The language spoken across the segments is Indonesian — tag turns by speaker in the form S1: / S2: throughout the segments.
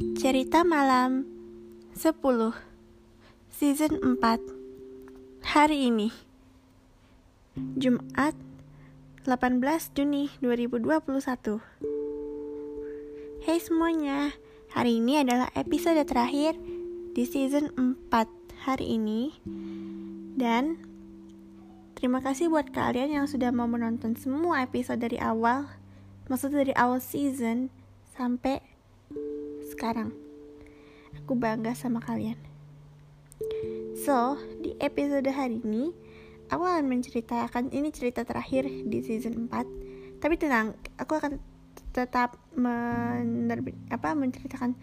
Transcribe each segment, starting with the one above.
S1: Cerita Malam 10 Season 4 Hari ini Jumat 18 Juni 2021 Hey semuanya Hari ini adalah episode terakhir di season 4 hari ini. Dan Terima kasih buat kalian yang sudah mau menonton semua episode dari awal Maksudnya dari awal season sampai sekarang. Aku bangga sama kalian. So, di episode hari ini, aku akan menceritakan ini cerita terakhir di season 4. Tapi tenang, aku akan tetap menerbit, apa menceritakan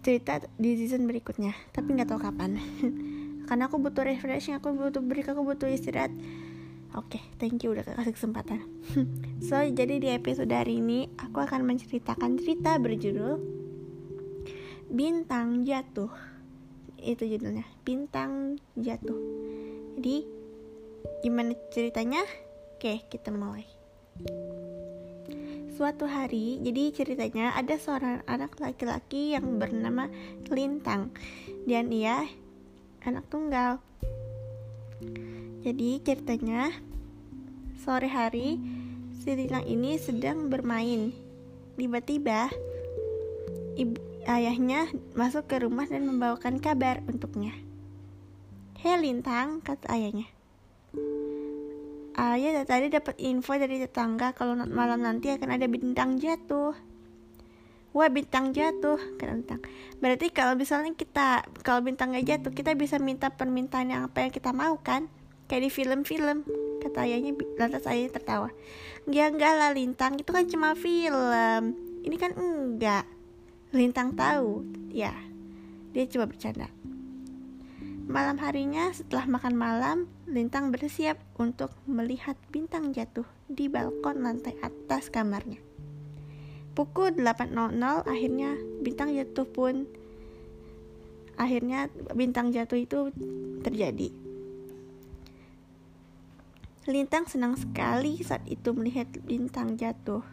S1: cerita di season berikutnya. Tapi nggak tahu kapan. Karena aku butuh refreshing, aku butuh break, aku butuh istirahat. Oke, okay, thank you udah kasih kesempatan. so, jadi di episode hari ini aku akan menceritakan cerita berjudul bintang jatuh. Itu judulnya bintang jatuh. Jadi gimana ceritanya? Oke kita mulai. Suatu hari jadi ceritanya ada seorang anak laki-laki yang bernama Lintang. Dan ia anak tunggal. Jadi ceritanya sore hari si Lintang ini sedang bermain. Tiba-tiba ibu ayahnya masuk ke rumah dan membawakan kabar untuknya. Hei Lintang, kata ayahnya. Ayah tadi dapat info dari tetangga kalau malam nanti akan ada bintang jatuh. Wah bintang jatuh, kata Lintang. Berarti kalau misalnya kita, kalau bintang gak jatuh, kita bisa minta permintaan yang apa yang kita mau kan? Kayak di film-film, kata ayahnya. Lantas ayahnya tertawa. Ya enggak lah Lintang, itu kan cuma film. Ini kan enggak Lintang tahu, ya, dia coba bercanda. Malam harinya setelah makan malam, Lintang bersiap untuk melihat bintang jatuh di balkon lantai atas kamarnya. Pukul 8.00 akhirnya bintang jatuh pun akhirnya bintang jatuh itu terjadi. Lintang senang sekali saat itu melihat bintang jatuh.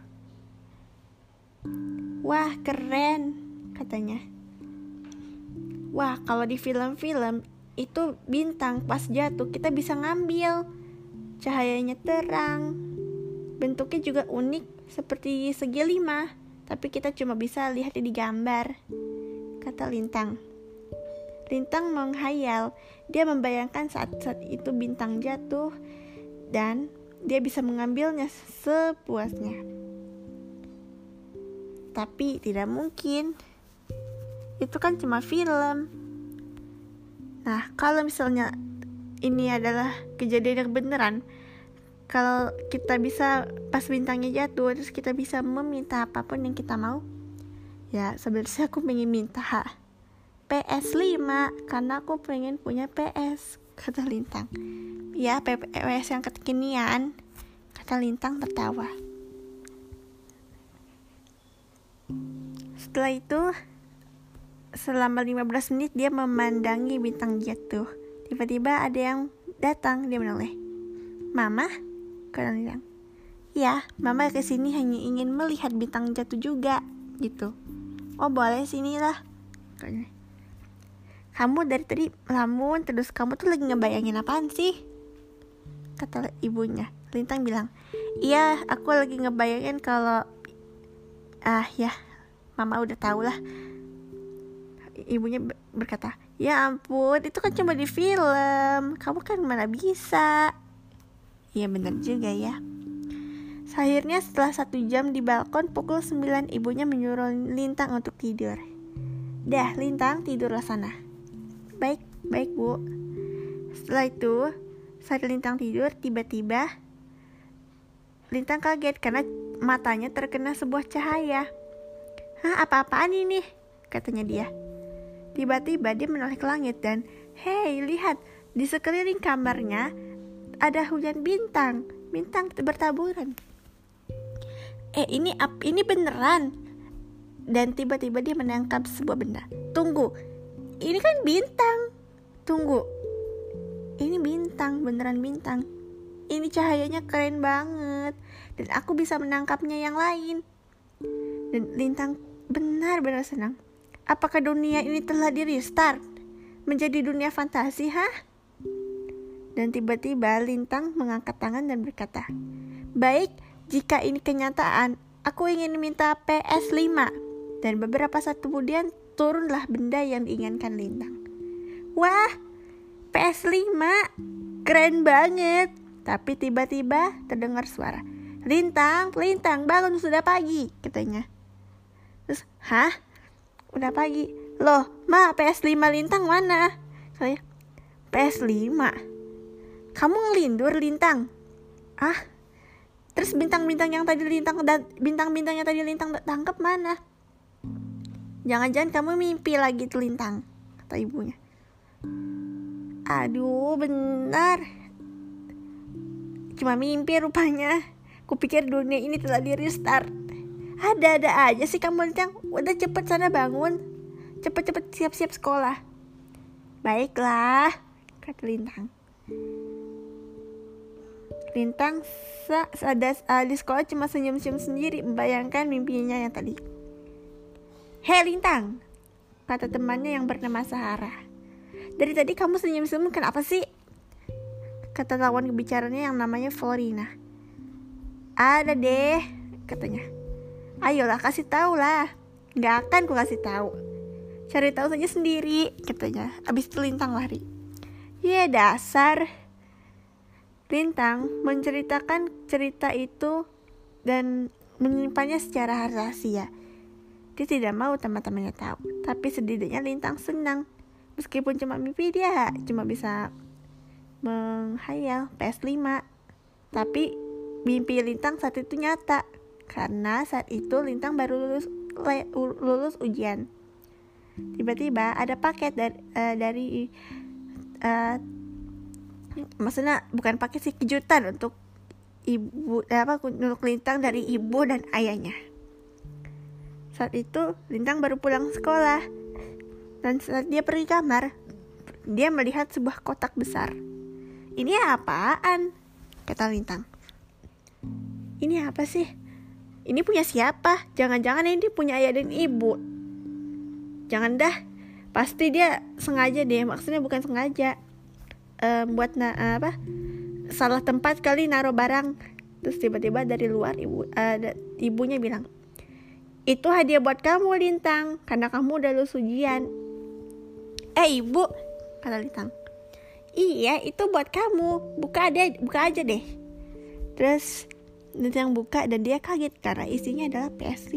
S1: Wah, keren, katanya. Wah, kalau di film-film itu bintang pas jatuh kita bisa ngambil. Cahayanya terang. Bentuknya juga unik seperti segi lima, tapi kita cuma bisa lihat di gambar. Kata Lintang. Lintang menghayal, dia membayangkan saat-saat itu bintang jatuh dan dia bisa mengambilnya sepuasnya tapi tidak mungkin. Itu kan cuma film. Nah, kalau misalnya ini adalah kejadian yang beneran, kalau kita bisa pas bintangnya jatuh, terus kita bisa meminta apa pun yang kita mau, ya sebenarnya aku pengen minta PS5 karena aku pengen punya PS kata Lintang. Ya, PS yang kekinian kata Lintang tertawa. Setelah itu, selama 15 menit dia memandangi bintang jatuh. Tiba-tiba ada yang datang, dia menoleh. Mama? Kata bilang. Ya, mama ke sini hanya ingin melihat bintang jatuh juga, gitu. Oh boleh sinilah. Kamu dari tadi melamun terus kamu tuh lagi ngebayangin apaan sih? Kata ibunya. Lintang bilang, iya aku lagi ngebayangin kalau ah ya mama udah tau lah ibunya berkata ya ampun itu kan cuma di film kamu kan mana bisa ya benar juga ya Akhirnya setelah satu jam di balkon pukul 9 ibunya menyuruh Lintang untuk tidur. Dah, Lintang tidurlah sana. Baik, baik bu. Setelah itu, saat Lintang tidur, tiba-tiba Lintang kaget karena matanya terkena sebuah cahaya. Hah, apa-apaan ini? Katanya dia. Tiba-tiba dia menoleh ke langit dan, Hei, lihat, di sekeliling kamarnya ada hujan bintang. Bintang bertaburan. Eh, ini ini beneran. Dan tiba-tiba dia menangkap sebuah benda. Tunggu, ini kan bintang. Tunggu, ini bintang, beneran bintang. Ini cahayanya keren banget dan aku bisa menangkapnya yang lain. Dan Lintang benar-benar senang. Apakah dunia ini telah di restart? Menjadi dunia fantasi, ha? Dan tiba-tiba Lintang mengangkat tangan dan berkata, Baik, jika ini kenyataan, aku ingin minta PS5. Dan beberapa saat kemudian turunlah benda yang diinginkan Lintang. Wah, PS5, keren banget. Tapi tiba-tiba terdengar suara, Lintang, Lintang, bangun sudah pagi, katanya. Terus, hah? Udah pagi. Loh, ma, PS5 Lintang mana? Saya, PS5? Kamu ngelindur lintang? Ah, terus bintang-bintang yang tadi lintang bintang-bintang yang tadi lintang tangkap mana? Jangan-jangan kamu mimpi lagi tuh lintang, kata ibunya. Aduh, benar. Cuma mimpi rupanya. Kupikir dunia ini telah di restart. Ada-ada aja sih kamu lintang. Udah cepet sana bangun. Cepet-cepet siap-siap sekolah. Baiklah, kata lintang. Lintang sadas uh, di sekolah cuma senyum-senyum sendiri membayangkan mimpinya yang tadi. Hei Lintang, kata temannya yang bernama Sahara. Dari tadi kamu senyum-senyum kenapa sih? Kata lawan kebicaranya yang namanya Florina. Ada deh, katanya. Ayolah kasih tahu lah. Gak akan ku kasih tahu. Cari tahu saja sendiri, katanya. Abis itu Lintang lari. Ya dasar. Lintang menceritakan cerita itu dan menyimpannya secara rahasia. Dia tidak mau teman-temannya tahu, tapi setidaknya Lintang senang. Meskipun cuma mimpi dia cuma bisa menghayal PS5. Tapi mimpi Lintang saat itu nyata karena saat itu Lintang baru lulus lulus ujian. Tiba-tiba ada paket dari uh, dari uh, maksudnya bukan pakai sih kejutan untuk ibu eh, apa untuk Lintang dari ibu dan ayahnya. Saat itu Lintang baru pulang sekolah dan saat dia pergi kamar, dia melihat sebuah kotak besar. Ini apaan? Kata Lintang. Ini apa sih? Ini punya siapa? Jangan-jangan ini punya ayah dan ibu. Jangan dah, pasti dia sengaja deh. Maksudnya bukan sengaja. Um, buat na apa? Salah tempat kali naruh barang. Terus tiba-tiba dari luar ibu uh, ibunya bilang itu hadiah buat kamu lintang. Karena kamu udah lulus ujian. Eh ibu kata lintang. Iya itu buat kamu. Buka aja buka aja deh. Terus lintang buka dan dia kaget karena isinya adalah PS5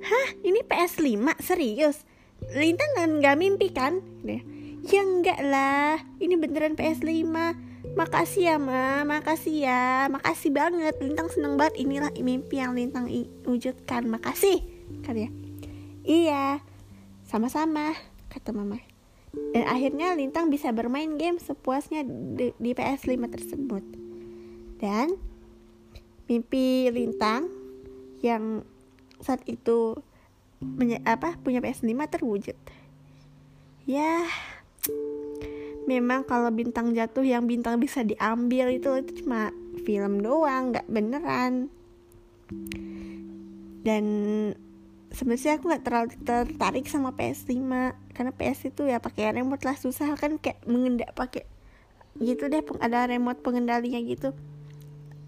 S1: hah? Ini PS5 serius? Lintang nggak mimpi kan? Dia Ya enggak lah, ini beneran PS5 Makasih ya ma, makasih ya. Makasih banget, Lintang seneng banget. Inilah mimpi yang Lintang wujudkan. Makasih, kata ya. Iya, sama-sama, kata mama. Dan akhirnya Lintang bisa bermain game sepuasnya di, di PS5 tersebut. Dan mimpi Lintang yang saat itu apa punya PS5 terwujud. Ya memang kalau bintang jatuh yang bintang bisa diambil itu itu cuma film doang nggak beneran. Dan sebenarnya aku nggak terlalu tertarik sama PS5 karena PS itu ya pakai remote lah susah kan kayak mengendak pakai gitu deh ada remote pengendalinya gitu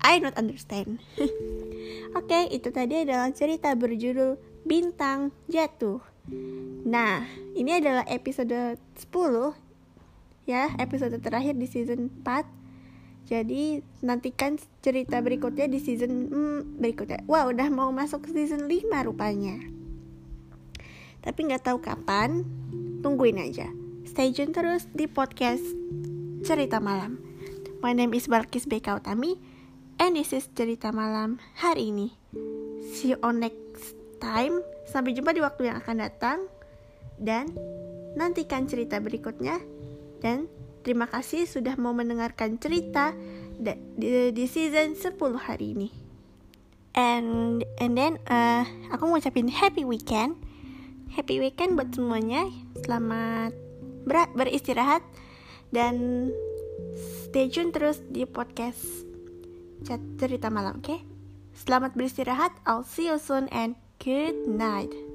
S1: I not understand. Oke okay, itu tadi adalah cerita berjudul bintang jatuh. Nah ini adalah episode 10 ya episode terakhir di season 4 jadi nantikan cerita berikutnya di season hmm, berikutnya. Wow udah mau masuk season 5 rupanya. Tapi nggak tahu kapan tungguin aja. Stay tune terus di podcast cerita malam. My name is Balkis Beka Utami and this is cerita malam hari ini see you on next time sampai jumpa di waktu yang akan datang dan nantikan cerita berikutnya dan terima kasih sudah mau mendengarkan cerita di, season 10 hari ini. And and then uh, aku mau ucapin happy weekend. Happy weekend buat semuanya. Selamat ber beristirahat dan stay tune terus di podcast cerita malam, oke? Okay? Selamat beristirahat. I'll see you soon and good night.